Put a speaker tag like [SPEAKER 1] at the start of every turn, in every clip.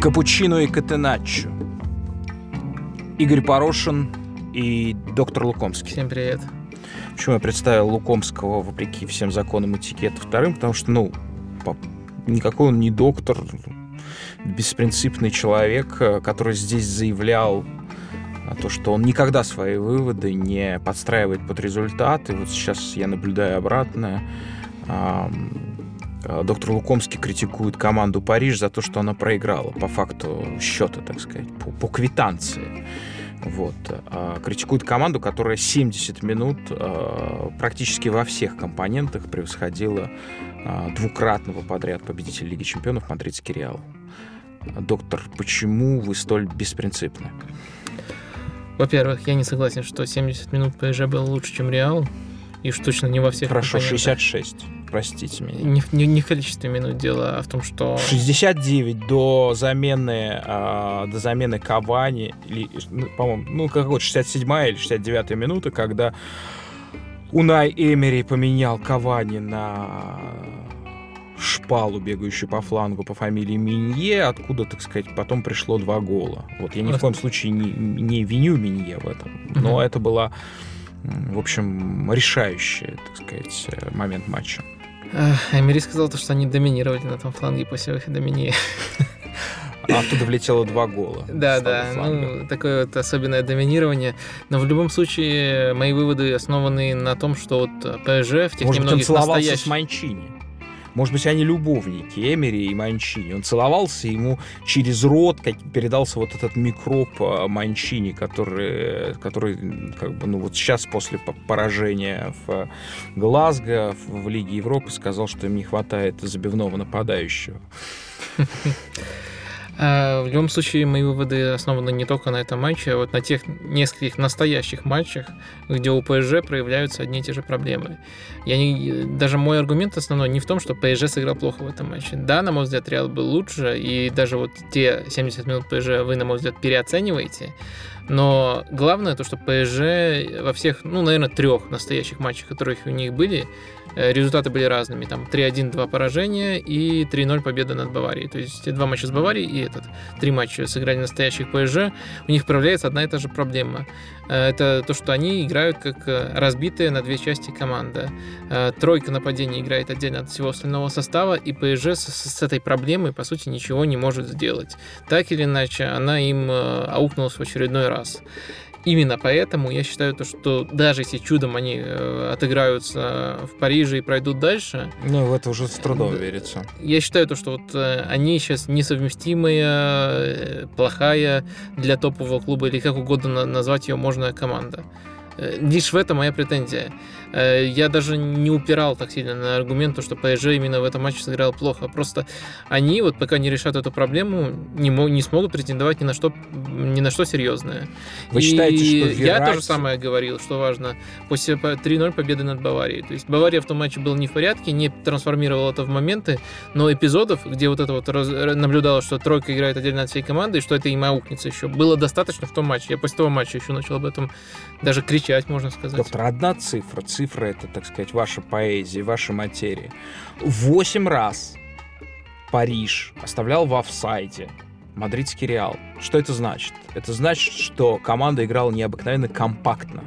[SPEAKER 1] Капучино и Катеначчо. Игорь Порошин и доктор Лукомский.
[SPEAKER 2] Всем привет.
[SPEAKER 1] Почему я представил Лукомского, вопреки всем законам этикета, вторым? Потому что, ну, никакой он не доктор, беспринципный человек, который здесь заявлял то, что он никогда свои выводы не подстраивает под результаты. Вот сейчас я наблюдаю обратное. Э, доктор Лукомский критикует команду Париж за то, что она проиграла по факту счета, так сказать, по, по квитанции. Вот. А критикует команду, которая 70 минут э, практически во всех компонентах превосходила двукратного подряд победителя Лиги Чемпионов Мадридский Реал. Доктор, почему вы столь беспринципны?
[SPEAKER 2] Во-первых, я не согласен, что 70 минут ПСЖ было лучше, чем Реал. И уж точно не во всех
[SPEAKER 1] Хорошо, 66 простите меня.
[SPEAKER 2] Не, не, не в количестве минут дело, а в том, что...
[SPEAKER 1] 69 до замены, э, до замены Кавани, или, ну, по-моему, ну, какой-то 67 или 69 минута, когда Унай Эмери поменял Кавани на шпалу, бегающую по флангу по фамилии Минье, откуда, так сказать, потом пришло два гола. Вот я ни в коем случае не, не виню Минье в этом, но это была, в общем, решающая, так сказать, момент матча.
[SPEAKER 2] Эмери сказал, то, что они доминировали на том фланге после выхода Минье.
[SPEAKER 1] А оттуда влетело два гола.
[SPEAKER 2] Да, да, ну, такое вот особенное доминирование. Но в любом случае, мои выводы основаны на том, что вот ПСЖ в тех
[SPEAKER 1] Может
[SPEAKER 2] немногих
[SPEAKER 1] быть, он
[SPEAKER 2] настоящих...
[SPEAKER 1] с Манчини. Может быть, они любовники, Эмери и Манчини. Он целовался, ему через рот как, передался вот этот микроб а, Манчини, который, который как бы, ну, вот сейчас после поражения в Глазго в Лиге Европы сказал, что им не хватает забивного нападающего.
[SPEAKER 2] А, в любом случае, мои выводы основаны не только на этом матче, а вот на тех нескольких настоящих матчах, где у ПСЖ проявляются одни и те же проблемы. Я не, даже мой аргумент основной не в том, что ПСЖ сыграл плохо в этом матче. Да, на мой взгляд, Реал был лучше, и даже вот те 70 минут ПСЖ вы, на мой взгляд, переоцениваете. Но главное то, что ПСЖ во всех, ну, наверное, трех настоящих матчах, которые у них были, Э, результаты были разными. Там 3-1, 2 поражения и 3-0 победа над Баварией. То есть два матча с Баварией и этот. Три матча сыграли настоящих ПСЖ. У них проявляется одна и та же проблема. Э, это то, что они играют как э, разбитая на две части команда. Тройка нападения играет отдельно от всего остального состава, и ПСЖ с этой проблемой, по сути, ничего не может сделать. Так или иначе, она им аукнулась в очередной раз. Именно поэтому я считаю, то, что даже если чудом они э, отыграются в Париже и пройдут дальше...
[SPEAKER 1] Ну, в это уже с трудом верится.
[SPEAKER 2] Я считаю, то, что вот э, они сейчас несовместимая, э, плохая для топового клуба, или как угодно назвать ее можно команда. Лишь в этом моя претензия. Э, я даже не упирал так сильно на аргумент, что ПСЖ именно в этом матче сыграл плохо. Просто они, вот пока не решат эту проблему, не, мог, не смогут претендовать ни на что, ни на что серьезное.
[SPEAKER 1] Вы И считаете, что Верати...
[SPEAKER 2] Я тоже самое говорил, что важно, после 3-0 победы над Баварией. То есть Бавария в том матче была не в порядке, не трансформировала это в моменты, но эпизодов, где вот это вот раз... наблюдалось, что тройка играет отдельно от всей команды, и что это им аукнется еще, было достаточно в том матче. Я после того матча еще начал об этом даже кричать, можно сказать.
[SPEAKER 1] Доктор, одна цифра, цифра это, так сказать, ваша поэзия, ваша материя. Восемь раз Париж оставлял в офсайде Мадридский Реал. Что это значит? Это значит, что команда играла необыкновенно компактно.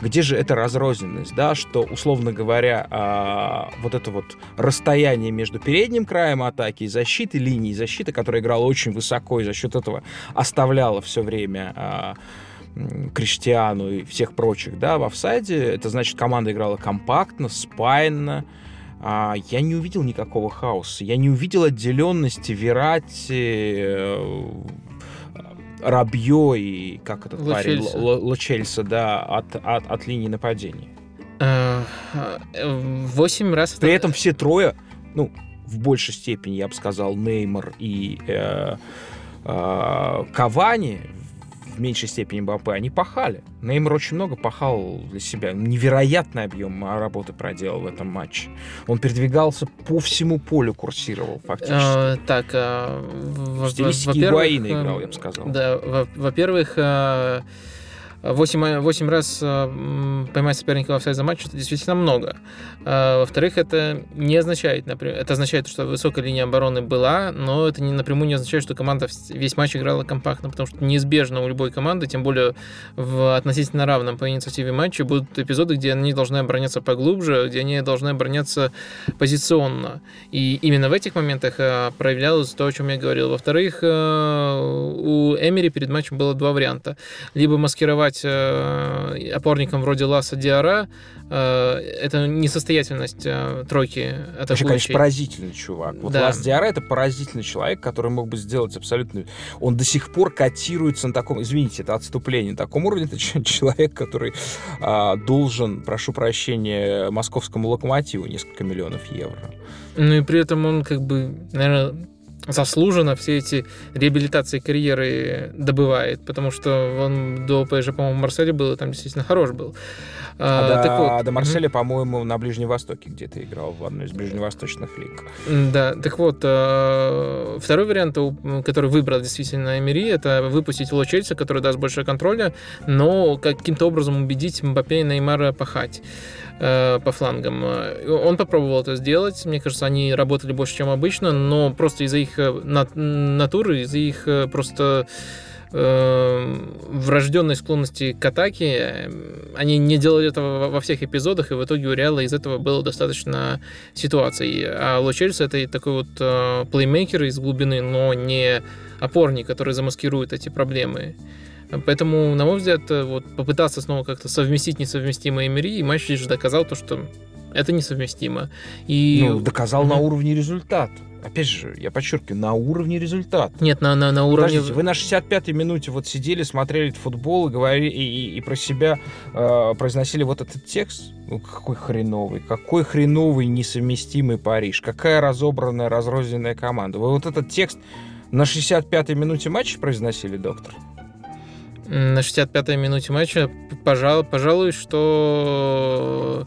[SPEAKER 1] Где же эта разрозненность, да, что, условно говоря, э, вот это вот расстояние между передним краем атаки и защиты, линией защиты, которая играла очень высоко и за счет этого оставляла все время э, Криштиану и всех прочих, да, в офсайде. Это значит, команда играла компактно, спайно. А я не увидел никакого хаоса. Я не увидел отделенности Верати, э, Рабье и как этот парень, Лочельса, да, от, от, от линии нападения.
[SPEAKER 2] Э, восемь раз...
[SPEAKER 1] При этом все трое, ну, в большей степени, я бы сказал, Неймар и э, э, Кавани в меньшей степени Мбаппе, они пахали. Неймар очень много пахал для себя. Невероятный объем работы проделал в этом матче. Он передвигался по всему полю, курсировал фактически. А,
[SPEAKER 2] так, а,
[SPEAKER 1] в стилистике Игуаина играл, я бы сказал.
[SPEAKER 2] Да, во-первых, а, 8, 8 раз э, поймать соперника в офсайд за матч, это действительно много. А, во-вторых, это не означает, например, это означает, что высокая линия обороны была, но это не, напрямую не означает, что команда весь матч играла компактно, потому что неизбежно у любой команды, тем более в относительно равном по инициативе матче, будут эпизоды, где они должны обороняться поглубже, где они должны обороняться позиционно. И именно в этих моментах э, проявлялось то, о чем я говорил. Во-вторых, э, у Эмери перед матчем было два варианта. Либо маскировать стать э, опорником вроде Ласа Диара, э, это несостоятельность э, тройки
[SPEAKER 1] атакующей. Это, конечно, поразительный чувак. Вот да. Лас Диара это поразительный человек, который мог бы сделать абсолютно... Он до сих пор котируется на таком... Извините, это отступление. На таком уровне это человек, который а, должен, прошу прощения, московскому локомотиву несколько миллионов евро.
[SPEAKER 2] Ну и при этом он как бы, наверное, заслуженно все эти реабилитации карьеры добывает, потому что он до ПСЖ, по-моему, Марселе был, и там действительно хорош был.
[SPEAKER 1] А, а, до, так вот, до Марселя, mm-hmm. по-моему, на Ближнем Востоке где-то играл в одной из ближневосточных лиг.
[SPEAKER 2] Да, так вот, а, второй вариант, который выбрал действительно Эмери, это выпустить Ло Чельса, который даст больше контроля, но каким-то образом убедить Мбаппе и Неймара пахать. Э, по флангам. Он попробовал это сделать. Мне кажется, они работали больше, чем обычно, но просто из-за их э, натуры, из-за их э, просто врожденной склонности к атаке. Они не делали этого во всех эпизодах, и в итоге у Реала из этого было достаточно ситуаций. А Ло Чельси это такой вот плеймейкер из глубины, но не опорник, который замаскирует эти проблемы. Поэтому, на мой взгляд, э, вот попытаться снова как-то совместить несовместимые мири, и матч лишь доказал то, что это несовместимо. И...
[SPEAKER 1] Ну, доказал mm-hmm. на уровне результат. Опять же, я подчеркиваю, на уровне результат.
[SPEAKER 2] Нет, на, на, на уровне...
[SPEAKER 1] Подождите, вы на 65-й минуте вот сидели, смотрели футбол и говорили, и, и, и про себя э, произносили вот этот текст. Ну, какой хреновый, какой хреновый несовместимый Париж, какая разобранная, разрозненная команда. Вы вот этот текст на 65-й минуте матча произносили, доктор?
[SPEAKER 2] на 65-й минуте матча, пожалуй, пожалуй, что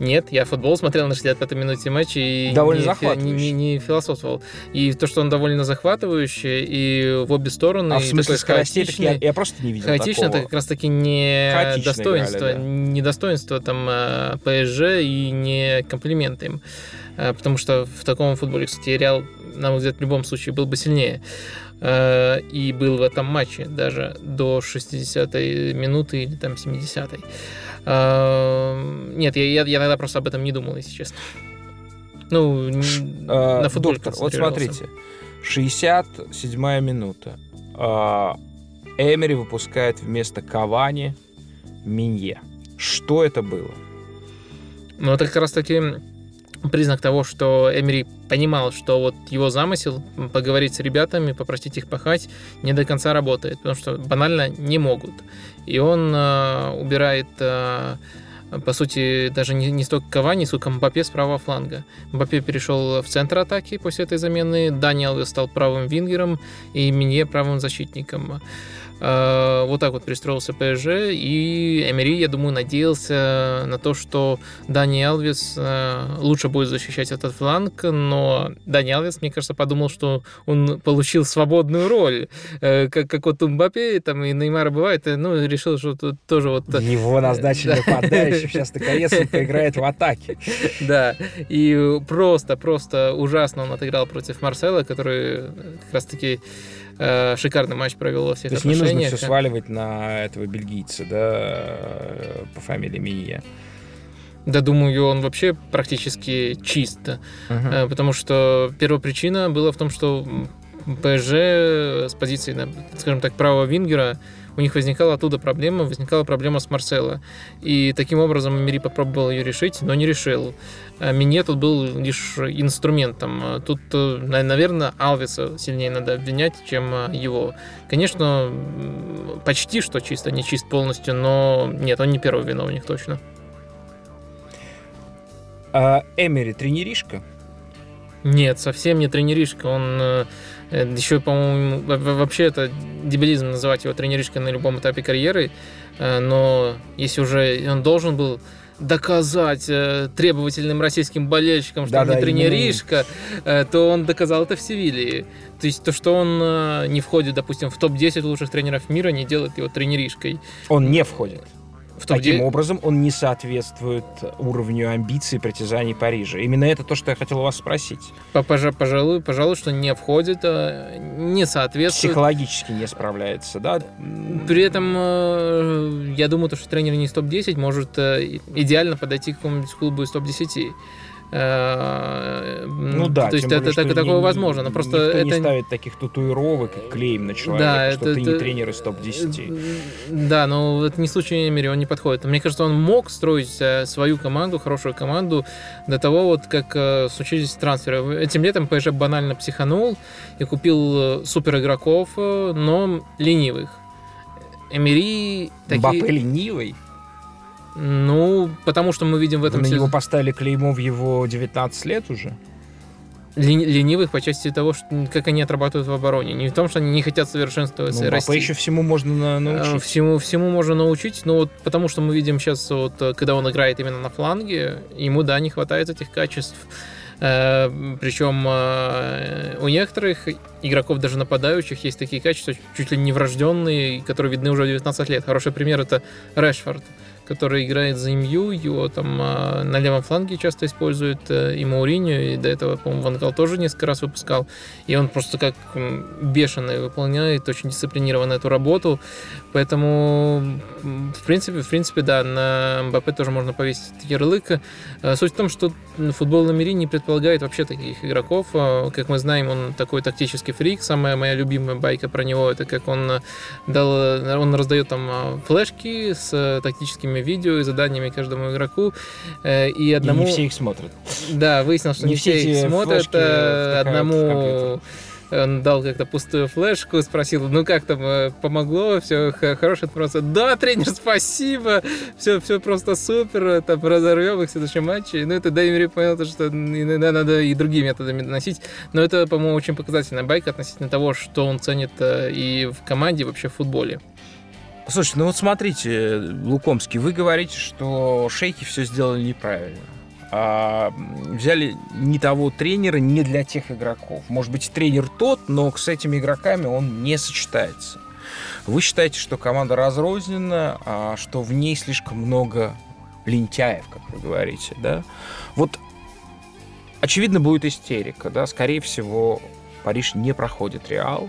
[SPEAKER 2] нет, я футбол смотрел на 65-й минуте матча и
[SPEAKER 1] довольно
[SPEAKER 2] не, не, не, не философствовал. И то, что он довольно захватывающий, и в обе стороны.
[SPEAKER 1] А в смысле скоростей я, я просто не видел
[SPEAKER 2] Хаотично
[SPEAKER 1] такого.
[SPEAKER 2] это как раз-таки не Хаотично достоинство, играли, да. не достоинство там э, ПСЖ и не комплименты им. Э, потому что в таком футболе, кстати, Реал, на мой взгляд, в любом случае был бы сильнее. Э, и был в этом матче даже до 60-й минуты или там 70-й. Э, нет, я, я, я тогда просто об этом не думал, если честно. Ну,
[SPEAKER 1] на футболе Доктор, вот смотрите, 67-я минута. Эмери выпускает вместо Кавани Минье. Что это было?
[SPEAKER 2] Ну, это как раз таки признак того, что Эмери понимал, что вот его замысел поговорить с ребятами, попросить их пахать, не до конца работает, потому что банально не могут. И он э, убирает, э, по сути, даже не, не столько Кавани, сколько Мбаппе с правого фланга. Мбаппе перешел в центр атаки после этой замены, Даниэл стал правым вингером и Минье правым защитником. Э, вот так вот пристроился ПСЖ, и Эмери, я думаю, надеялся на то, что Дани Алвис э, лучше будет защищать этот фланг, но Дани Алвис, мне кажется, подумал, что он получил свободную роль, э, как, как вот у Мбаппе там и Неймара бывает, ну, решил, что тут тоже вот...
[SPEAKER 1] Его назначили нападающим, сейчас наконец он поиграет в атаке.
[SPEAKER 2] Да, и просто, просто ужасно он отыграл против Марсела, который как раз-таки шикарный матч провел во всех То есть
[SPEAKER 1] не нужно все сваливать на этого бельгийца, да, по фамилии Мия.
[SPEAKER 2] Да, думаю, он вообще практически чист. Uh-huh. Потому что первопричина была в том, что ПСЖ с позиции, скажем так, правого вингера у них возникала оттуда проблема, возникала проблема с Марсело. И таким образом Мири попробовал ее решить, но не решил. А Минье тут был лишь инструментом. Тут, э, наверное, Алвиса сильнее надо обвинять, чем э, его. Конечно, почти что чисто, не чист полностью, но нет, он не первый виновник точно.
[SPEAKER 1] А Эмери тренеришка?
[SPEAKER 2] Нет, совсем не тренеришка. Он э, еще, по-моему, вообще это дебилизм называть его тренеришкой на любом этапе карьеры. Но если уже он должен был доказать э, требовательным российским болельщикам, что
[SPEAKER 1] Да-да,
[SPEAKER 2] он не
[SPEAKER 1] ему-
[SPEAKER 2] тренеришка, э, то он доказал это в Севилье. То есть то, что он э, не входит, допустим, в топ-10 лучших тренеров мира, не делает его тренеришкой.
[SPEAKER 1] Он не входит.
[SPEAKER 2] В
[SPEAKER 1] Таким
[SPEAKER 2] топ-10
[SPEAKER 1] образом, он не соответствует уровню амбиций и притязаний Парижа. Именно это то, что я хотел у вас спросить.
[SPEAKER 2] По- пожа- Пожалуй, пожалуй, что не входит, э, не соответствует.
[SPEAKER 1] Психологически не справляется, да?
[SPEAKER 2] При этом, э, я думаю, то, что тренер не из топ-10 может э, идеально подойти к какому-нибудь клубу из топ-10. Э,
[SPEAKER 1] Ну да,
[SPEAKER 2] То есть
[SPEAKER 1] более,
[SPEAKER 2] это, так- такое
[SPEAKER 1] ни-
[SPEAKER 2] возможно, но просто
[SPEAKER 1] никто не
[SPEAKER 2] это...
[SPEAKER 1] ставит таких татуировок и клейм на человека,
[SPEAKER 2] Да,
[SPEAKER 1] что
[SPEAKER 2] это-
[SPEAKER 1] ты не
[SPEAKER 2] это-
[SPEAKER 1] тренер из топ-10.
[SPEAKER 2] Э, Да, но это не случай Эмери, он не подходит. Мне кажется, он мог строить э, свою команду, хорошую команду, до того, вот как случились трансферы. Этим летом ПСЖ банально психанул и купил супер игроков, но ленивых. Эмери такие...
[SPEAKER 1] ленивый.
[SPEAKER 2] Ну, потому что мы видим в
[SPEAKER 1] Вы
[SPEAKER 2] этом
[SPEAKER 1] на него поставили клеймо в его 19 лет уже?
[SPEAKER 2] лени- ленивых по части того, что, как они отрабатывают в обороне. Не в том, что они не хотят совершенствоваться
[SPEAKER 1] Ну,
[SPEAKER 2] и
[SPEAKER 1] Мбаппе
[SPEAKER 2] расти.
[SPEAKER 1] еще всему можно на-
[SPEAKER 2] Э,
[SPEAKER 1] научить.
[SPEAKER 2] Всему, всему можно научить, но вот потому что мы видим сейчас, вот, э, когда он играет именно на фланге, ему, да, не хватает этих качеств. Э, Причем у некоторых игроков, даже нападающих, есть такие качества, чуть ли не врожденные, которые видны уже в 19 лет. Хороший пример это Решфорд, который играет за МЮ, его там э, на левом фланге часто используют э, и Мауриньо, и до этого, по-моему, Ван Гал тоже несколько раз выпускал. И он просто как бешеный выполняет очень дисциплинированно эту работу. Поэтому, в принципе, в принципе, да, на МБП тоже можно повесить ярлык. Э, Суть в том, что футбол на мире не предполагает вообще таких игроков. Э, Как мы знаем, он такой тактический фрик. Самая моя любимая байка про него это как он э, дал, он раздает там флешки с э, видео и заданиями каждому игроку. Э, И
[SPEAKER 1] И
[SPEAKER 2] одному...
[SPEAKER 1] не все их смотрят.
[SPEAKER 2] Да, выяснилось, что
[SPEAKER 1] Не
[SPEAKER 2] не,
[SPEAKER 1] все
[SPEAKER 2] все их смотрят.
[SPEAKER 1] в
[SPEAKER 2] Одному он дал как-то пустую флешку, спросил, ну как там, помогло, все, хорошая информация. Да, тренер, спасибо, все, все просто супер, там разорвем их в следующем матче. Ну, это Дэймери понял, то, что иногда надо и другими методами доносить. Но это, по-моему, очень показательная байка относительно того, что он ценит и в команде, и вообще в футболе.
[SPEAKER 1] Слушайте, ну вот смотрите, Лукомский, вы говорите, что шейхи все сделали неправильно. А, взяли не того тренера, не для тех игроков. Может быть, тренер тот, но с этими игроками он не сочетается. Вы считаете, что команда разрознена, а что в ней слишком много лентяев, как вы говорите, да? Вот очевидно будет истерика, да? Скорее всего, Париж не проходит Реал,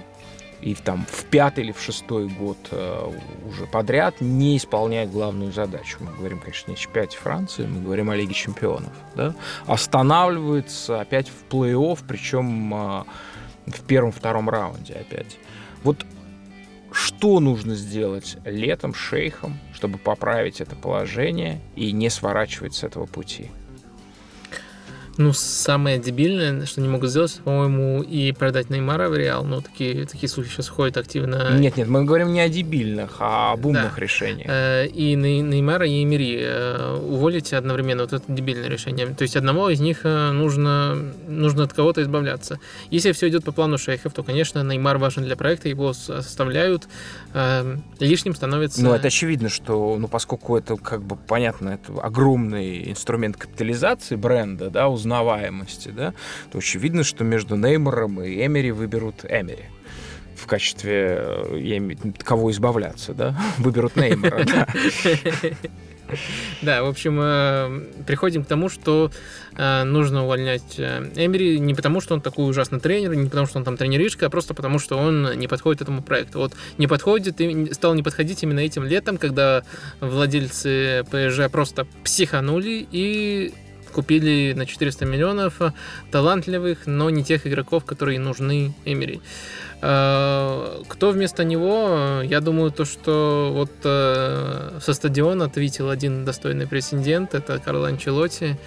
[SPEAKER 1] и там в пятый или в шестой год э, уже подряд не исполняет главную задачу. Мы говорим, конечно, не чемпионате Франции, мы говорим о Лиге чемпионов. Да? Останавливается опять в плей-офф, причем э, в первом-втором раунде опять. Вот что нужно сделать летом шейхом, чтобы поправить это положение и не сворачивать с этого пути?
[SPEAKER 2] Ну, самое дебильное, что они могут сделать, по-моему, и продать Неймара в Реал. Ну, такие, такие слухи сейчас ходят активно.
[SPEAKER 1] Нет, нет, мы говорим не о дебильных, а об умных
[SPEAKER 2] Да.
[SPEAKER 1] решениях.
[SPEAKER 2] Э, и Ней- Неймара, и Эмери э, уволить одновременно. Вот это дебильное решение. То есть одного из них э, нужно, нужно от кого-то избавляться. Если все идет по плану шейхов, то, конечно, Неймар важен для проекта, его составляют. Э, лишним становится...
[SPEAKER 1] Ну, это очевидно, что, ну, поскольку это, как бы, понятно, это огромный инструмент капитализации бренда, да, узнаваемости, да, то очевидно, что между Неймаром и Эмери выберут Эмери в качестве э, я име- кого избавляться, да, выберут Неймара, да.
[SPEAKER 2] В общем, э, приходим к тому, что э, нужно увольнять Эмери не потому, что он такой ужасный тренер, не потому, что он там тренеришка, а просто потому, что он не подходит этому проекту. Вот не подходит, и стал не подходить именно этим летом, когда владельцы ПСЖ просто психанули и купили на 400 миллионов э, талантливых, но не тех игроков, которые нужны Эмери. Э, Кто вместо него? Я думаю, то, что вот э, со стадиона ответил один достойный претендент, это Карло Анчелотти.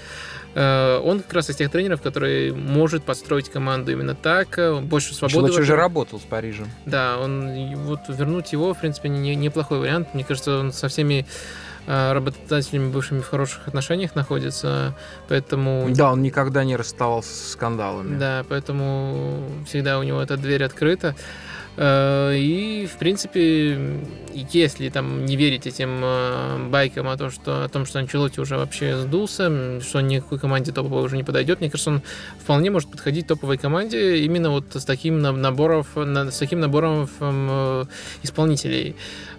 [SPEAKER 2] Он как раз из тех тренеров, который может построить команду именно так, больше свободы.
[SPEAKER 1] Анчелотти уже работал с Парижем.
[SPEAKER 2] Да, он вот вернуть его, в принципе, не- неплохой вариант. Мне кажется, он со всеми работодателями бывшими в хороших отношениях находится, поэтому
[SPEAKER 1] Да, он никогда не расставался с скандалами.
[SPEAKER 2] да, поэтому всегда у него эта дверь открыта. Э, и, в принципе, если там не верить этим э, байкам о том, что, о том, что Анчелоти уже вообще сдулся, что никакой команде топовой уже не подойдет, мне кажется, он вполне может подходить топовой команде именно вот с таким набором, с таким набором э, исполнителей.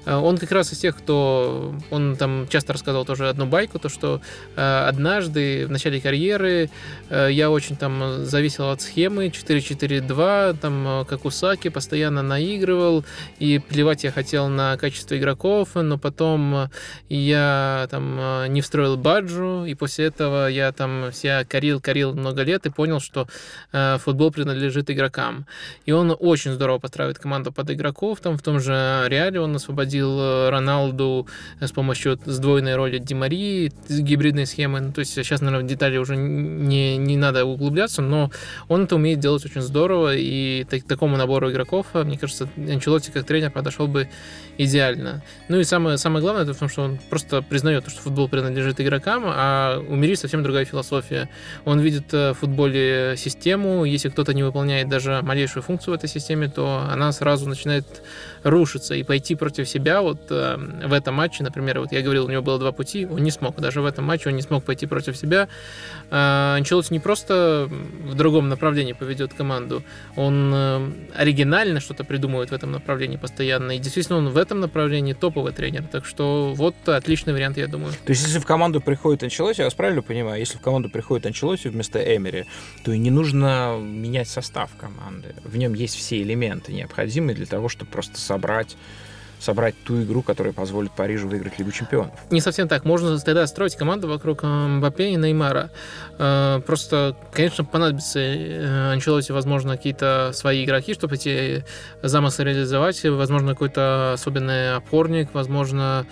[SPEAKER 2] Он как раз из тех, кто... Он там часто рассказывал тоже одну байку, то, что однажды в начале карьеры я очень там зависел от схемы 4-4-2, там как у Саки, постоянно наигрывал, и плевать я хотел на качество игроков, но потом я там э, не встроил баджу, и после этого я там себя корил-корил много лет и понял, что э, футбол принадлежит игрокам. И он очень здорово постраивает команду под игроков, там в том же Реале он освободил э, Роналду с помощью сдвоенной роли Димари, гибридной схемы. Ну, то есть сейчас, наверное, в детали уже не, не надо углубляться, но он это умеет делать очень здорово, и так, такому набору игроков, э, мне кажется, Анчелотти как тренер подошел бы идеально. Ну и самое, самое главное, это в том, что он просто признает, что футбол принадлежит игрокам, а у Мири совсем другая философия. Он видит э, в футболе систему, если кто-то не выполняет даже малейшую функцию в этой системе, то она сразу начинает рушиться, и пойти против себя вот э, в этом матче, например, вот я говорил, у него было два пути, он не смог, даже в этом матче он не смог пойти против себя. Э, Анчелотти не просто в другом направлении поведет команду, он э, оригинально что-то придумывает в этом направлении постоянно, и действительно он в этом направлении топовый тренер, так что вот отличный вариант, я думаю.
[SPEAKER 1] То есть если в команду приходит Анчелотти, я вас правильно понимаю, если в команду приходит Анчелотти вместо Эмери, то и не нужно менять состав команды, в нем есть все элементы необходимые для того, чтобы просто собрать собрать ту игру, которая позволит Парижу выиграть Лигу Чемпионов.
[SPEAKER 2] Не совсем так. Можно тогда строить команду вокруг э, Мбаппе и Неймара. Э, просто, конечно, понадобится э, Анчелоте, возможно, какие-то свои игроки, чтобы эти замыслы реализовать. Возможно, какой-то особенный опорник, возможно,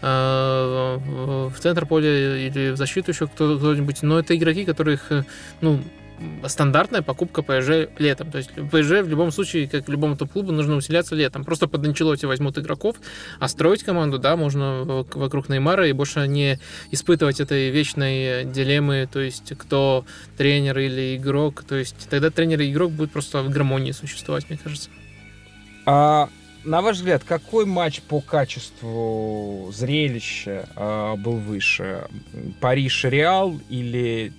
[SPEAKER 2] в центр поля или в защиту еще кто-нибудь. Но это игроки, которых, ну, стандартная покупка ПСЖ летом. То есть ПСЖ в любом случае, как любому топ-клубу, нужно усиляться летом. Просто под Анчелоти возьмут игроков, а строить команду, да, можно вокруг Неймара и больше не испытывать этой вечной дилеммы, то есть кто тренер или игрок. То есть тогда тренер и игрок будут просто в гармонии существовать, мне кажется.
[SPEAKER 1] А на ваш взгляд, какой матч по качеству зрелища э, был выше? Париж-Реал или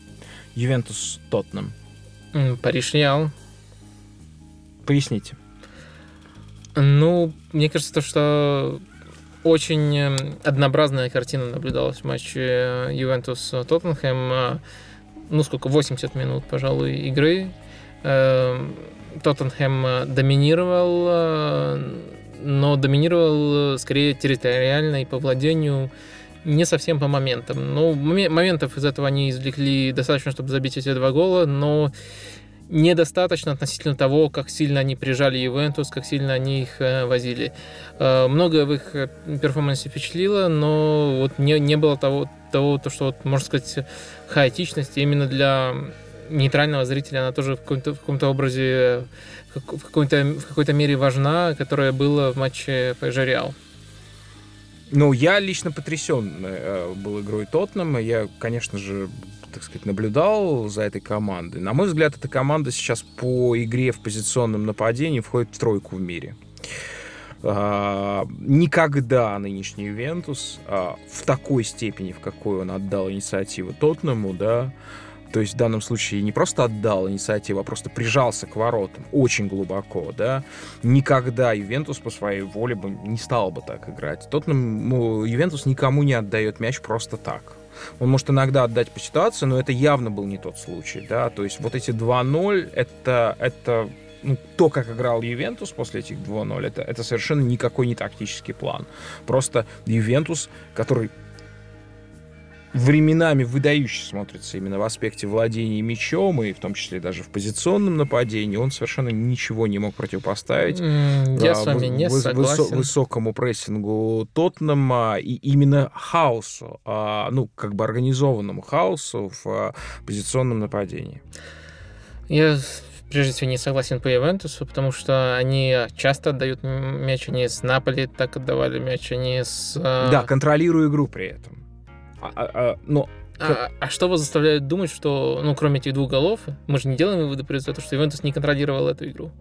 [SPEAKER 1] Ювентус Тоттенхэм.
[SPEAKER 2] Париж Реал.
[SPEAKER 1] Поясните.
[SPEAKER 2] Ну, мне кажется, то, что очень эм, однообразная картина наблюдалась в матче э, Ювентус-Тоттенхэм. Э, ну, сколько, 80 минут, пожалуй, игры. Эм, Тоттенхэм э, доминировал, но доминировал скорее территориально и по владению не совсем по моментам. Ну, моментов из этого они извлекли достаточно, чтобы забить эти два гола, но недостаточно относительно того, как сильно они прижали Ювентус, как сильно они их э, возили. Э, многое в их э, перформансе впечатлило, но вот не, не было того, того то, что, вот, можно сказать, хаотичности именно для нейтрального зрителя она тоже в каком-то, в каком-то образе, в, какой-то, в какой-то мере важна, которая была в матче PSG Реал.
[SPEAKER 1] Ну, я лично потрясен э, был игрой Тоттенхэма. Я, конечно же, так сказать, наблюдал за этой командой. На мой взгляд, эта команда сейчас по игре в позиционном нападении входит в тройку в мире. А, никогда нынешний Ювентус а, в такой степени, в какой он отдал инициативу Тоттенему, да, то есть в данном случае не просто отдал инициативу, а просто прижался к воротам очень глубоко, да, никогда Ювентус по своей воле бы не стал бы так играть. Тот, ну, Ювентус никому не отдает мяч просто так. Он может иногда отдать по ситуации, но это явно был не тот случай, да, то есть вот эти 2-0, это, это ну, то, как играл Ювентус после этих 2-0, это, это совершенно никакой не тактический план. Просто Ювентус, который временами выдающе смотрится именно в аспекте владения мячом, и в том числе даже в позиционном нападении, он совершенно ничего не мог противопоставить.
[SPEAKER 2] Я а, с вами не выс- согласен.
[SPEAKER 1] высокому прессингу Тоттенема и именно хаосу, а, ну, как бы организованному хаосу в а, позиционном нападении.
[SPEAKER 2] Я прежде всего не согласен по Ивентусу, потому что они часто отдают мяч, они с Наполи так отдавали мяч, они с...
[SPEAKER 1] Да, контролируя игру при этом. А, а,
[SPEAKER 2] но а, а что вас заставляет думать, что, ну, кроме этих двух голов, мы же не делаем выводы про то, что Ювентус не контролировал эту игру?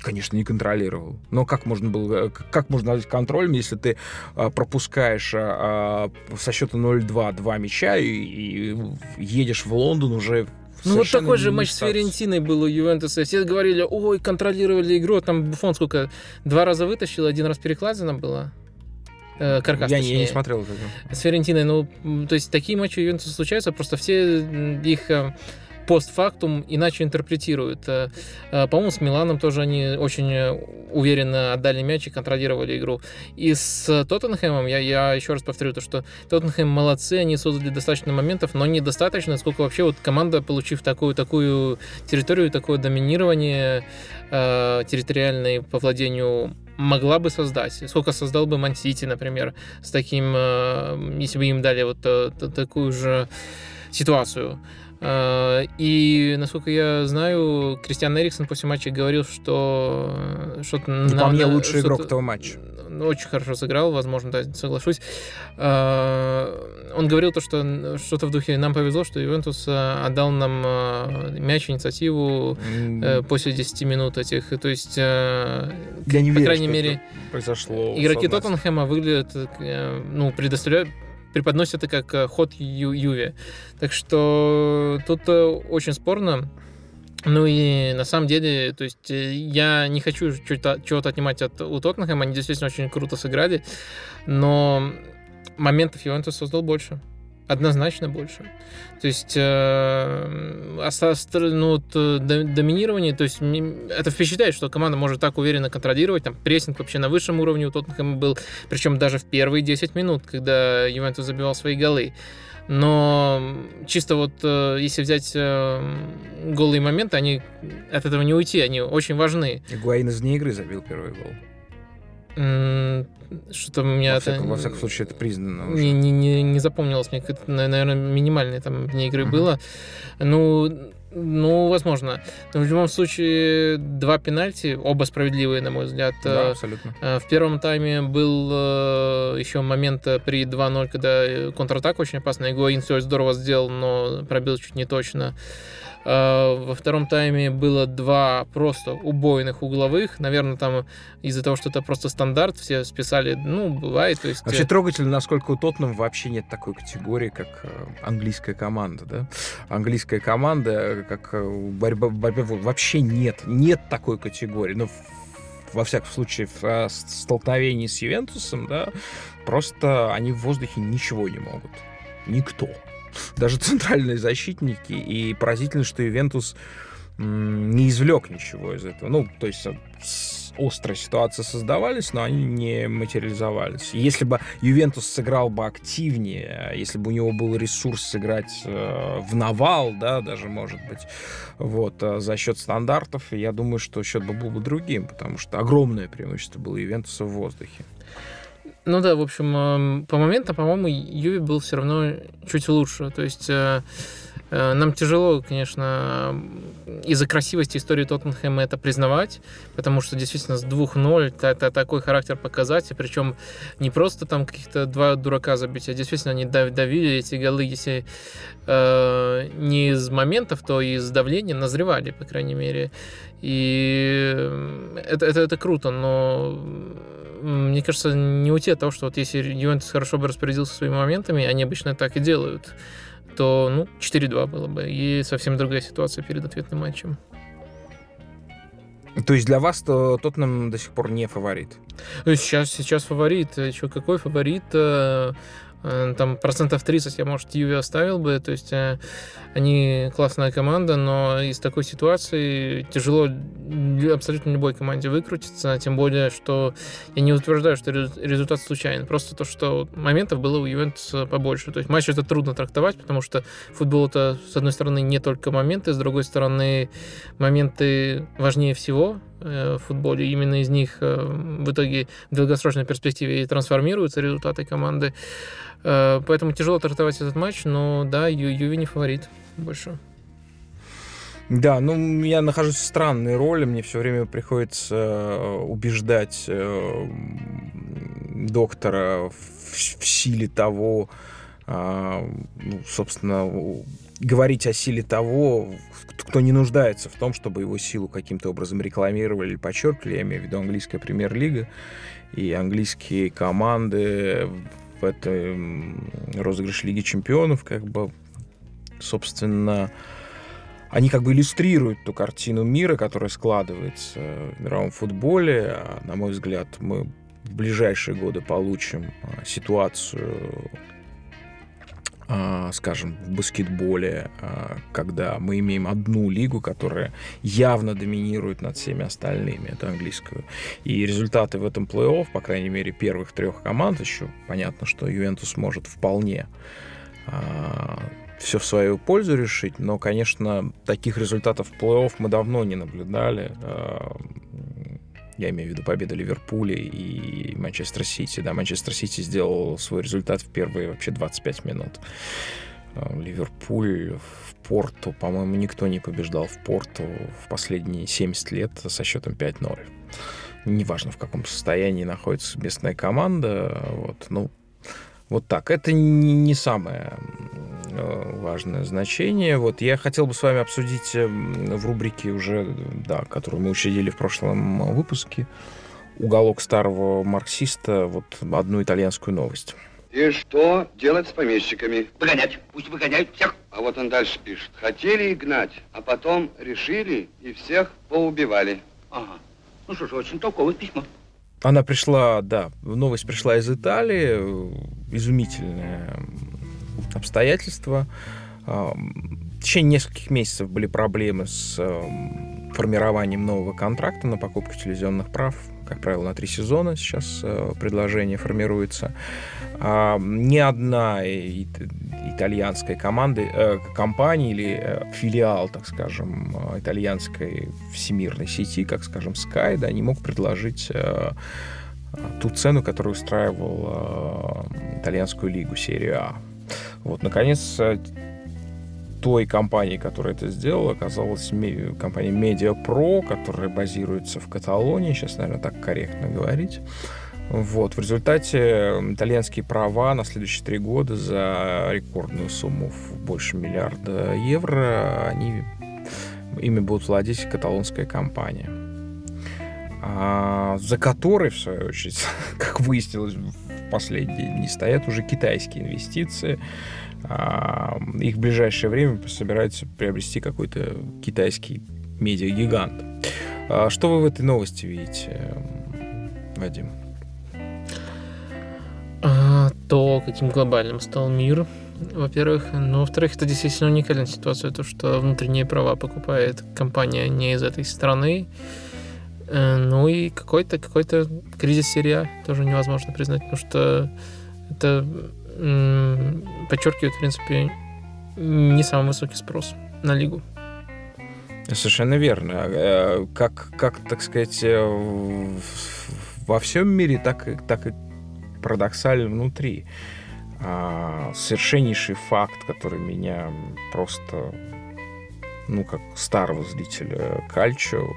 [SPEAKER 1] Конечно, не контролировал. Но как можно было, э, как можно назвать контролем, если ты а, пропускаешь а, а, со счета 0-2 два мяча и, и едешь в Лондон уже
[SPEAKER 2] ну вот такой же матч с Ферентиной был у Ювентуса. Все говорили, ой, контролировали игру. Там Буфон сколько? Два раза вытащил, один раз перекладина была. Э, каркас,
[SPEAKER 1] я, я не смотрел это.
[SPEAKER 2] С Ферентиной. Ну, то есть такие матчи у Ювентуса случаются, просто все их э, постфактум иначе интерпретируют. Э, по-моему, с Миланом тоже они очень уверенно отдали мяч и контролировали игру. И с Тоттенхэмом, я, я еще раз повторю, то, что Тоттенхэм молодцы, они создали достаточно моментов, но недостаточно, сколько вообще вот команда, получив такую, такую территорию, такое доминирование э, территориальное по владению могла бы создать. Сколько создал бы Мансити, например, с таким, э, если бы им дали вот э, такую же ситуацию. Э, и, насколько я знаю, Кристиан Эриксон после матча говорил, что
[SPEAKER 1] что-то... Не по мне лучший игрок этого матча.
[SPEAKER 2] Очень хорошо сыграл, возможно, да, соглашусь. Э, он говорил то, что что-то в духе «нам повезло, что Ювентус э, отдал нам мяч, инициативу mm. после 10 минут этих». То есть, я
[SPEAKER 1] не
[SPEAKER 2] по верю, крайней мере,
[SPEAKER 1] произошло.
[SPEAKER 2] Игроки Тоттенхэма выглядят, ну, предоставляют преподносят это как э, ход Ю Юве. Так что тут э, очень спорно. Ну и на самом деле, то есть э, я не хочу чего-то отнимать от у Тоттенхэма, они действительно очень круто сыграли, но моментов Ювентус создал больше однозначно больше. То есть э, ну, э, доминирование, то есть это впечатляет, что команда может так уверенно контролировать, там прессинг вообще на высшем уровне у Тоттенхэма был, причем даже в первые 10 минут, когда Ювентус забивал свои голы. Но чисто вот э, если взять э, голые моменты, они от этого не уйти, они очень важны.
[SPEAKER 1] Гуаин из игры забил первый гол.
[SPEAKER 2] Что-то у меня...
[SPEAKER 1] Во всяком, это... во всяком случае, это признано
[SPEAKER 2] уже. Не, не, не, не запомнилось мне, наверное, минимальное там вне игры uh-huh. было. Ну, ну, возможно. Но в любом случае, два пенальти, оба справедливые, на мой взгляд.
[SPEAKER 1] Да, абсолютно.
[SPEAKER 2] Э, в первом тайме был э, еще момент при 2-0, когда контратака очень опасная. Гуаин все здорово сделал, но пробил чуть не точно. Э, во втором тайме было два просто убойных угловых. Наверное, там из-за того, что это просто стандарт, все списали, ну, бывает. То есть...
[SPEAKER 1] Вообще э, трогательно, насколько у Тоттенхэма вообще нет такой категории, как э, английская команда, да? Английская команда, как борьба, борьба вообще нет. Нет такой категории. Ну, во всяком случае, в столкновении с Ювентусом, да, просто они в воздухе ничего не могут. Никто даже центральные защитники. И поразительно, что Ювентус не извлек ничего из этого. Ну, то есть острые ситуации создавались, но они не материализовались. Если бы Ювентус сыграл бы активнее, если бы у него был ресурс сыграть э, в навал, да, даже, может быть, вот, э, за счет стандартов, я думаю, что счет бы был бы другим, потому что огромное преимущество было Ювентуса в воздухе.
[SPEAKER 2] Ну да, в общем, эм, по моментам, по-моему, Юви был все равно чуть лучше. То есть э, э, нам тяжело, конечно, из-за красивости истории Тоттенхэма это признавать, потому что действительно с 2-0 это такой характер показать, причем не просто там каких-то два дурака забить, а действительно они давили эти голы, если э, не из моментов, то из давления назревали, по крайней мере. И это, это, это круто, но мне кажется, не уйти от того, что вот если Ювентус хорошо бы распорядился своими моментами, они обычно так и делают, то, ну, 4-2 было бы. И совсем другая ситуация перед ответным матчем.
[SPEAKER 1] То есть для вас то Тоттенхэм до сих пор не фаворит?
[SPEAKER 2] Сейчас, сейчас фаворит. Еще какой фаворит? Э, там процентов 30 я, может, Юви оставил бы, то есть э, они классная команда, но из такой ситуации тяжело абсолютно любой команде выкрутиться, тем более, что я не утверждаю, что результат случайен, просто то, что моментов было у Ювентуса побольше, то есть матч это трудно трактовать, потому что футбол это, с одной стороны, не только моменты, с другой стороны, моменты важнее всего, в футболе. Именно из них в итоге в долгосрочной перспективе и трансформируются результаты команды. Э, поэтому тяжело трактовать этот матч, но да, Ю Юви не фаворит больше.
[SPEAKER 1] Да, ну я нахожусь в странной роли, мне все время приходится э, убеждать э, доктора в, в силе того, ну, собственно, говорить о силе того, кто не нуждается в том, чтобы его силу каким-то образом рекламировали или подчеркивали. Я имею в виду английская премьер-лига и английские команды в этом розыгрыше Лиги Чемпионов, как бы, собственно, они как бы иллюстрируют ту картину мира, которая складывается в мировом футболе. А, на мой взгляд, мы в ближайшие годы получим а, ситуацию скажем, в баскетболе, а, когда мы имеем одну лигу, которая явно доминирует над всеми остальными, это английскую. И результаты в этом плей-офф, по крайней мере, первых трех команд еще, понятно, что Ювентус может вполне а, все в свою пользу решить, но, конечно, таких результатов плей-офф мы давно не наблюдали. Я имею в виду победу Ливерпуля и Манчестер Сити. Да, Манчестер Сити сделал свой результат в первые вообще 25 минут. А, Ливерпуль в Порту, по-моему, никто не побеждал в Порту в последние 70 лет со счетом 5-0. Неважно, в каком состоянии находится местная команда. Вот, ну, вот так. Это не, не самое Э, важное значение. Вот я хотел бы с вами обсудить эм, в рубрике уже, да, которую мы учредили в прошлом выпуске, уголок старого марксиста, вот одну итальянскую новость.
[SPEAKER 3] И что делать с помещиками?
[SPEAKER 4] Выгонять. Пусть выгоняют всех.
[SPEAKER 3] А вот он дальше пишет. Хотели гнать, а потом решили и всех поубивали.
[SPEAKER 4] Ага. Ну что ж, очень толковое письмо.
[SPEAKER 1] Она пришла, да, новость пришла из Италии, э, изумительная обстоятельства. В течение нескольких месяцев были проблемы с формированием нового контракта на покупку телевизионных прав. Как правило, на три сезона сейчас э, предложение формируется. Ни одна итальянская команда, э, компания или э, филиал, так скажем, итальянской всемирной сети, как, скажем, Sky, да, не мог предложить ту цену, которую устраивал итальянскую лигу, серию А. Вот, наконец, той компанией, которая это сделала, оказалась компания MediaPro, которая базируется в Каталонии, сейчас, наверное, так корректно говорить. Вот. В результате итальянские права на следующие три года за рекордную сумму в больше миллиарда евро, они, ими будут владеть каталонская компания. А, за которой, в свою очередь, как выяснилось, последние дни стоят уже китайские инвестиции. А, их в ближайшее время собираются приобрести какой-то китайский медиагигант. А, что вы в этой новости видите, Вадим?
[SPEAKER 2] А, то, каким глобальным стал мир, во-первых. Но, во-вторых, это действительно уникальная ситуация, то, что внутренние права покупает компания не из этой страны. Э, ну и какой-то какой-то кризис серия тоже невозможно признать, потому что это подчеркивает, в принципе, не самый высокий спрос на лигу.
[SPEAKER 1] Совершенно верно. Э, как, как так сказать, э, во всем мире, так, и так и парадоксально внутри. А, совершеннейший факт, который меня просто, ну, как старого зрителя Кальчо,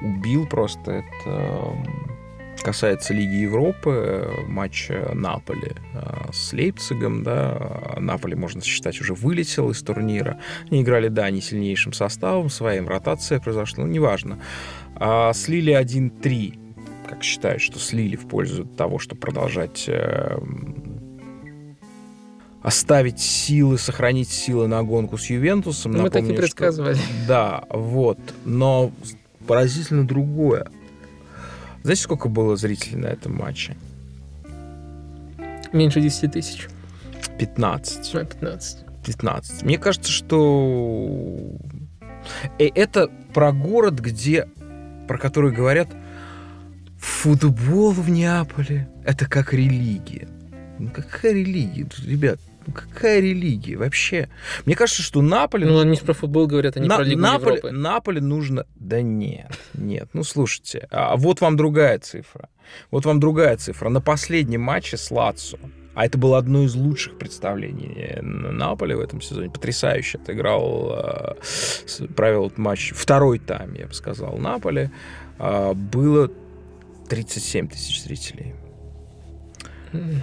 [SPEAKER 1] убил просто. Это касается Лиги Европы, матча Наполи э, с Лейпцигом, да, Наполи, можно считать, уже вылетел из турнира. Они играли, да, не сильнейшим составом, своим ротация произошла, ну, неважно. А слили 1-3, как считают, что слили в пользу того, чтобы продолжать э, оставить силы, сохранить силы на гонку с Ювентусом.
[SPEAKER 2] Мы Напомню, так и предсказывали. Что,
[SPEAKER 1] да, вот. Но поразительно другое. Знаете, сколько было зрителей на этом матче?
[SPEAKER 2] Меньше 10 тысяч.
[SPEAKER 1] 15.
[SPEAKER 2] А, 15.
[SPEAKER 1] 15. Мне кажется, что и э, это про город, где, про который говорят, футбол в Неаполе — это как религия. Ну какая религия, ребят? Какая религия вообще? Мне кажется, что Наполе...
[SPEAKER 2] Ну, они про футбол говорят, а не На... про Лигу
[SPEAKER 1] Наполе...
[SPEAKER 2] Европы.
[SPEAKER 1] Наполе нужно... Да нет, нет. Ну, слушайте, а вот вам другая цифра. Вот вам другая цифра. На последнем матче с Лацо, а это было одно из лучших представлений Наполе в этом сезоне. Потрясающе отыграл, э, провел этот матч. Второй тайм, я бы сказал, Наполе. Э, было 37 тысяч зрителей.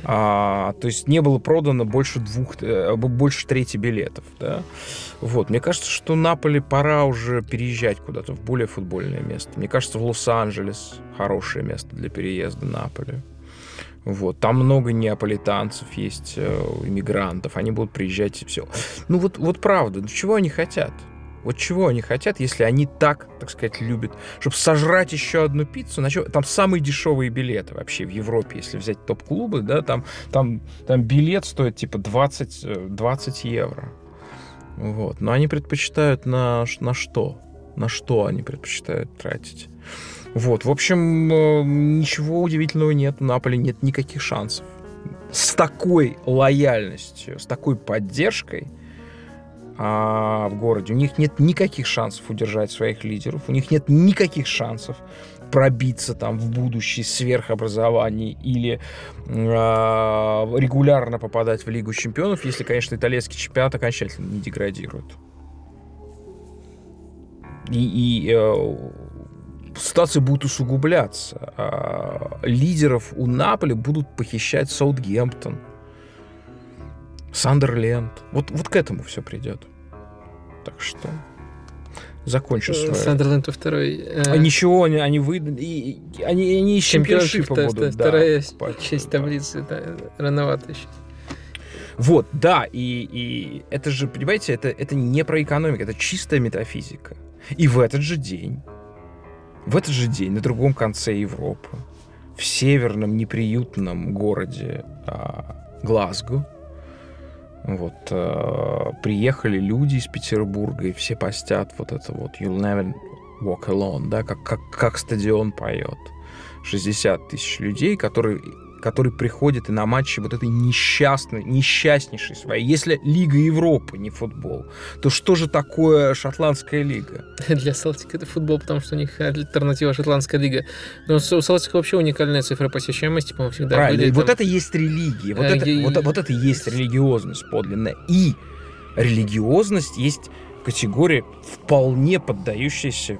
[SPEAKER 1] А, то есть не было продано больше двух, э, больше трети билетов, да. Вот, мне кажется, что Наполе пора уже переезжать куда-то в более футбольное место. Мне кажется, в Лос-Анджелес хорошее место для переезда Наполе. Вот, там много неаполитанцев есть, э, иммигрантов, они будут приезжать и все. Ну вот, вот правда, ну чего они хотят? Вот чего они хотят, если они так, так сказать, любят, чтобы сожрать еще одну пиццу, значит, там самые дешевые билеты вообще в Европе, если взять топ-клубы, да, там, там, там билет стоит типа 20, 20 э, евро. Вот. Но они предпочитают на, на что? На что они предпочитают тратить? Вот, в общем, э, ничего удивительного нет. У Наполи нет никаких шансов. С такой лояльностью, с такой поддержкой – а, в городе. У них нет никаких шансов удержать своих лидеров, у них нет никаких шансов пробиться там в будущее сверхобразование или э, регулярно попадать в Лигу чемпионов, если, конечно, итальянский чемпионат окончательно не деградирует. И, и э, ситуация будет усугубляться. Э, лидеров у Наполи будут похищать Саутгемптон, Сандерленд. Вот, вот к этому все придет. Так что закончу свое.
[SPEAKER 2] Сандерленд во второй.
[SPEAKER 1] А э... ничего, они, они выйдут. И, они, они из чемпионшипа будут.
[SPEAKER 2] Вторая да, часть таблицы, да, рановато еще.
[SPEAKER 1] Вот, да, и, и это же, понимаете, это, это не про экономику, это чистая метафизика. И в этот же день, в этот же день на другом конце Европы, в северном неприютном городе а, Глазго, вот, э, приехали люди из Петербурга, и все постят вот это вот «You'll never walk alone», да, как, как, как стадион поет. 60 тысяч людей, которые который приходит и на матчи вот этой несчастной, несчастнейшей своей. Если Лига Европы не футбол, то что же такое шотландская лига?
[SPEAKER 2] Для Селтика это футбол, потому что у них альтернатива шотландская лига. Но у Селтика вообще уникальная цифра посещаемости, по-моему, всегда
[SPEAKER 1] Правильно,
[SPEAKER 2] были.
[SPEAKER 1] И вот это есть религия, вот, а, это, и... вот, вот это есть религиозность подлинная. И религиозность есть категория, вполне поддающаяся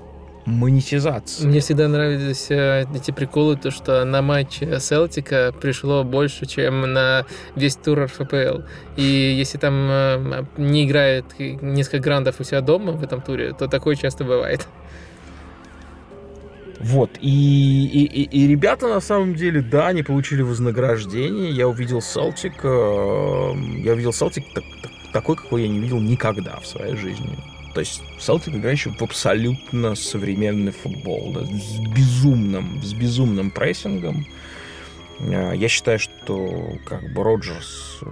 [SPEAKER 1] монетизации.
[SPEAKER 2] Мне всегда нравились э, эти приколы, то что на матч Селтика пришло больше, чем на весь тур РФПЛ. И если там э, не играет несколько грандов у себя дома в этом туре, то такое часто бывает.
[SPEAKER 1] Вот, и, и, и, и ребята на самом деле, да, они получили вознаграждение. Я увидел Селтик, э, я увидел Селтик так, так, такой, какой я не видел никогда в своей жизни. То есть Селтик играющий в абсолютно современный футбол, да, с безумным, с безумным прессингом, я считаю, что как бы Роджерс э,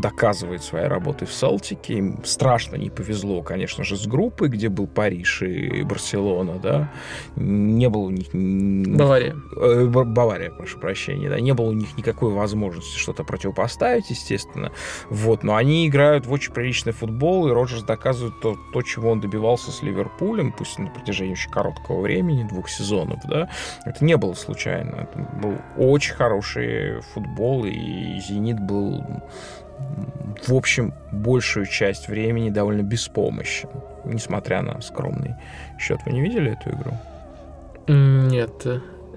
[SPEAKER 1] доказывает своей работой в Салтике. Им страшно не повезло, конечно же, с группой, где был Париж и Барселона, да. Не было у них...
[SPEAKER 2] Бавария.
[SPEAKER 1] Э, Бавария, прошу прощения, да. Не было у них никакой возможности что-то противопоставить, естественно. Вот, но они играют в очень приличный футбол, и Роджерс доказывает то, то чего он добивался с Ливерпулем, пусть на протяжении очень короткого времени, двух сезонов, да. Это не было случайно. Это был очень хороший хороший футбол, и «Зенит» был в общем, большую часть времени довольно беспомощен, несмотря на скромный счет. Вы не видели эту игру?
[SPEAKER 2] Нет,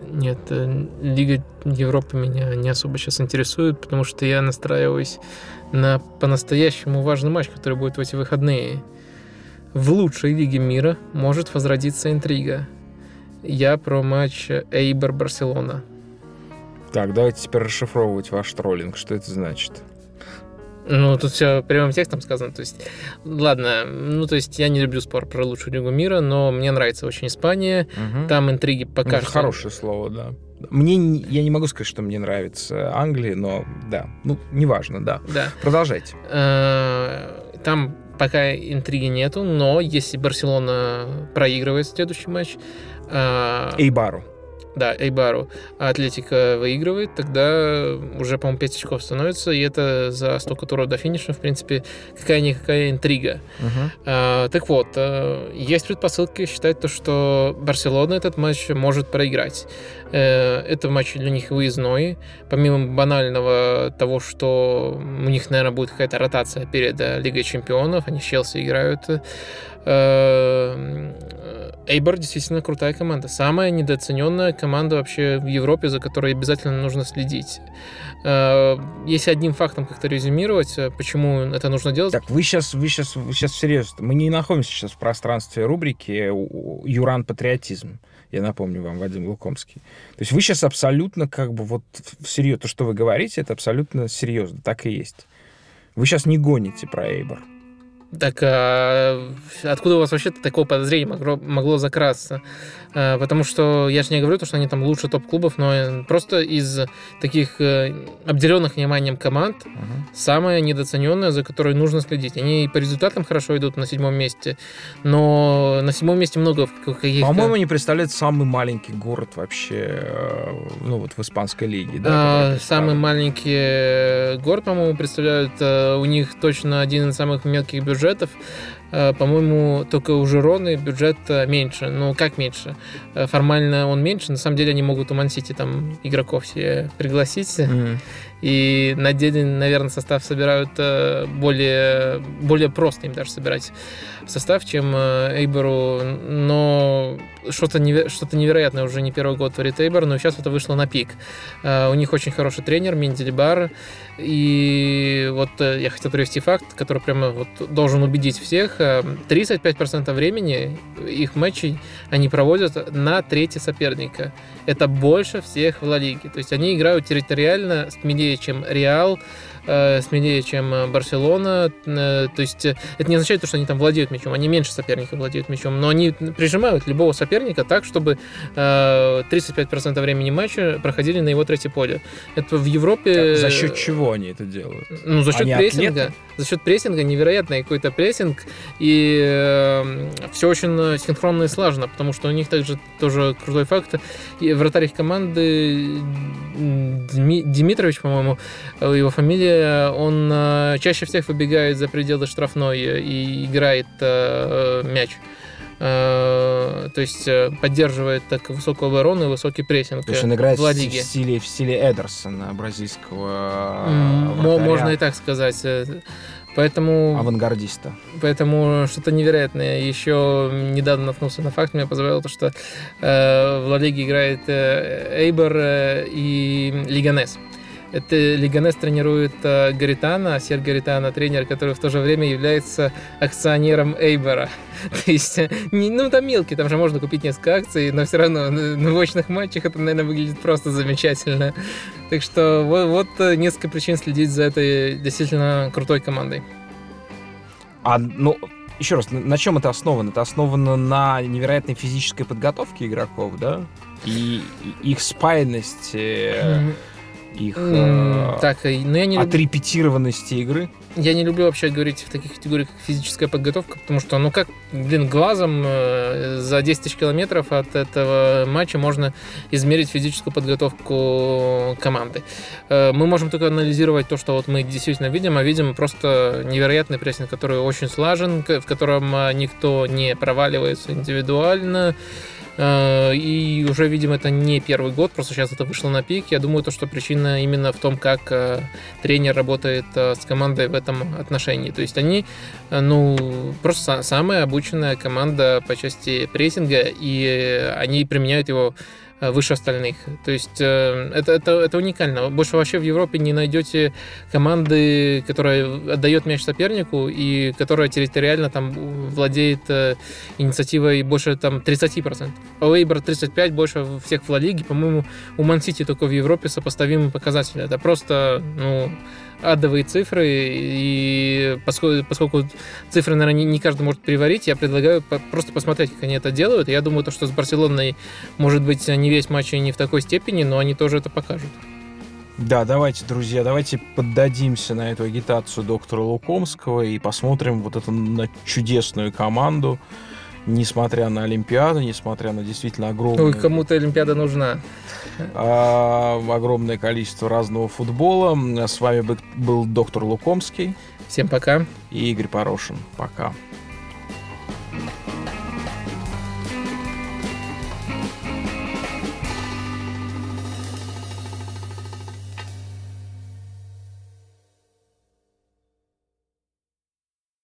[SPEAKER 2] нет. Лига Европы меня не особо сейчас интересует, потому что я настраиваюсь на по-настоящему важный матч, который будет в эти выходные. В лучшей лиге мира может возродиться интрига. Я про матч Эйбер-Барселона.
[SPEAKER 1] Так, давайте теперь расшифровывать ваш троллинг. Что это значит?
[SPEAKER 2] Ну, тут все прямым текстом сказано. То есть, ладно, ну, то есть я не люблю спор про лучшую лигу мира, но мне нравится очень Испания. Угу. Там интриги пока
[SPEAKER 1] ну, что... Хорошее слово, да. Мне, я не могу сказать, что мне нравится Англия, но да, ну, неважно, да.
[SPEAKER 2] Да.
[SPEAKER 1] Продолжайте.
[SPEAKER 2] Э, там пока интриги нету, но если Барселона проигрывает следующий матч...
[SPEAKER 1] Э, Эйбару.
[SPEAKER 2] Да, Эйбару. А Атлетика выигрывает, тогда уже, по-моему, 5 очков становится, и это за столько туров до финиша, в принципе, какая-никакая интрига. Uh-huh. А, так вот, э, есть предпосылки считать то, что Барселона этот матч может проиграть. Э, это матч для них выездной. Помимо банального того, что у них, наверное, будет какая-то ротация перед э, Лигой Чемпионов, они с Челси играют, Эйбор действительно крутая команда. Самая недооцененная команда вообще в Европе, за которой обязательно нужно следить. Э, Если одним фактом как-то резюмировать, э, почему это нужно делать,
[SPEAKER 1] Так, вы сейчас, вы сейчас, вы сейчас всерьез. Мы не находимся сейчас в пространстве рубрики Юран патриотизм. Я напомню вам, Вадим Лукомский. То есть вы сейчас абсолютно как бы вот всерьез, то, что вы говорите, это абсолютно серьезно, так и есть. Вы сейчас не гоните про Эйбор.
[SPEAKER 2] Так а откуда у вас вообще такое подозрение могло, могло закрасться? А, Потому что я же не говорю, то, что они там лучше топ-клубов, но э, просто из таких э, обделенных вниманием команд самая недооцененная, за которой нужно следить. Они и по результатам хорошо идут на седьмом месте, но на седьмом месте много каких-то...
[SPEAKER 1] По-моему, они представляют самый маленький город вообще, э, ну вот в испанской лиге. Да,
[SPEAKER 2] А, самый маленький город, по-моему, представляют. У них точно один из самых мелких бюджетов. Э, По-моему, только у Жироны бюджет э, меньше. Ну, как меньше? Э, Формально он меньше. На самом деле они могут у Мансити там игроков себе пригласить.
[SPEAKER 1] Мгм.
[SPEAKER 2] И на деле, наверное, состав собирают более, более просто им даже собирать состав, чем э, Эйбору. Но что-то неве- что-то невероятное уже не первый год творит Эйбор, но сейчас это вышло на пик. Э, У них очень хороший тренер, Менделибар. И вот э, я хотел привести факт, который прямо вот должен убедить всех. Э, 35% времени их матчей они проводят на трети соперника. Это больше всех в Ла Лиге. То есть они играют территориально смелее, чем Реал, смелее, чем э, Барселона. Э, То есть э, это не означает, то, что они там владеют мячом. Они меньше соперника владеют мячом, но они прижимают любого соперника так, чтобы э, 35% времени матча проходили на его третье поле. Это в Европе...
[SPEAKER 1] За счет чего они это делают?
[SPEAKER 2] Ну, за счет
[SPEAKER 1] Они
[SPEAKER 2] прессинга.
[SPEAKER 1] атлеты?
[SPEAKER 2] За счет прессинга невероятный какой-то прессинг. И все очень э, синхронно и слаженно, потому что у них также тоже крутой факт. И вратарь их команды Дми- Димитрович, по-моему, э, его фамилия, он э, чаще всех выбегает за пределы штрафной э, и играет э, мяч. Э, То есть э, поддерживает так высокую оборону и высокий прессинг
[SPEAKER 1] То есть
[SPEAKER 2] э,
[SPEAKER 1] он играет
[SPEAKER 2] в Ла
[SPEAKER 1] в
[SPEAKER 2] Лиге.
[SPEAKER 1] стиле, в стиле Эдерсона, бразильского
[SPEAKER 2] мо-
[SPEAKER 1] вратаря,
[SPEAKER 2] Можно и так сказать. Поэтому
[SPEAKER 1] авангардиста.
[SPEAKER 2] Поэтому что-то невероятное. Еще недавно наткнулся на факт, меня позволило то, что э, в Ла Лиге играет э, Эйбор э, и Лиганес. Это Лиганес тренирует э, Гаритана, Сер Гаритана, тренер, который в то же время является акционером Эйбора. То есть, не, ну там мелкий, там же можно купить несколько акций, но все равно на, очных матчах это, наверное, выглядит просто замечательно. Так что вот, вот э, несколько причин следить за этой действительно крутой командой.
[SPEAKER 1] А, ну, еще раз, на, чем это основано? Это основано на невероятной физической подготовке игроков, да? И, их спаянность, э, их э,
[SPEAKER 2] Так, но я не, люб-
[SPEAKER 1] отрепетированности игры.
[SPEAKER 2] я не люблю вообще говорить в таких категориях, как физическая подготовка, потому что, ну как, блин, глазом э, за 10 тысяч километров от этого матча можно измерить физическую подготовку команды. Э, Мы можем только анализировать то, что вот мы действительно видим, а видим просто невероятный прессинг, который очень слажен, в котором э, никто не проваливается индивидуально, И уже, видимо, это не первый год, просто сейчас это вышло на пик. Я думаю, то, что причина именно в том, как э, тренер работает э, с командой в этом отношении. То есть они, э, ну, просто са- самая обученная команда по части прессинга, и э, они применяют его э, выше остальных. То есть э, это, это, это уникально. Больше вообще в Европе не найдете команды, которая отдает мяч сопернику и которая территориально там владеет э, инициативой больше там 30%. А Эйбра 35 больше всех в Ла Лиге. По-моему, у Ман-Сити только в Европе сопоставимый показатель. Это просто, ну, адовые цифры, и поскольку, поскольку цифры, наверное, не, каждый может переварить, я предлагаю просто посмотреть, как они это делают. Я думаю, то, что с Барселоной, может быть, не весь матч и не в такой степени, но они тоже это покажут.
[SPEAKER 1] Да, давайте, друзья, давайте поддадимся на эту агитацию доктора Лукомского и посмотрим вот эту чудесную команду, несмотря на Олимпиаду, несмотря на действительно огромное,
[SPEAKER 2] Ой, кому-то Олимпиада нужна.
[SPEAKER 1] а, огромное количество разного футбола. С вами бы- был доктор Лукомский
[SPEAKER 2] Всем пока.
[SPEAKER 1] и Игорь Порошин. Пока.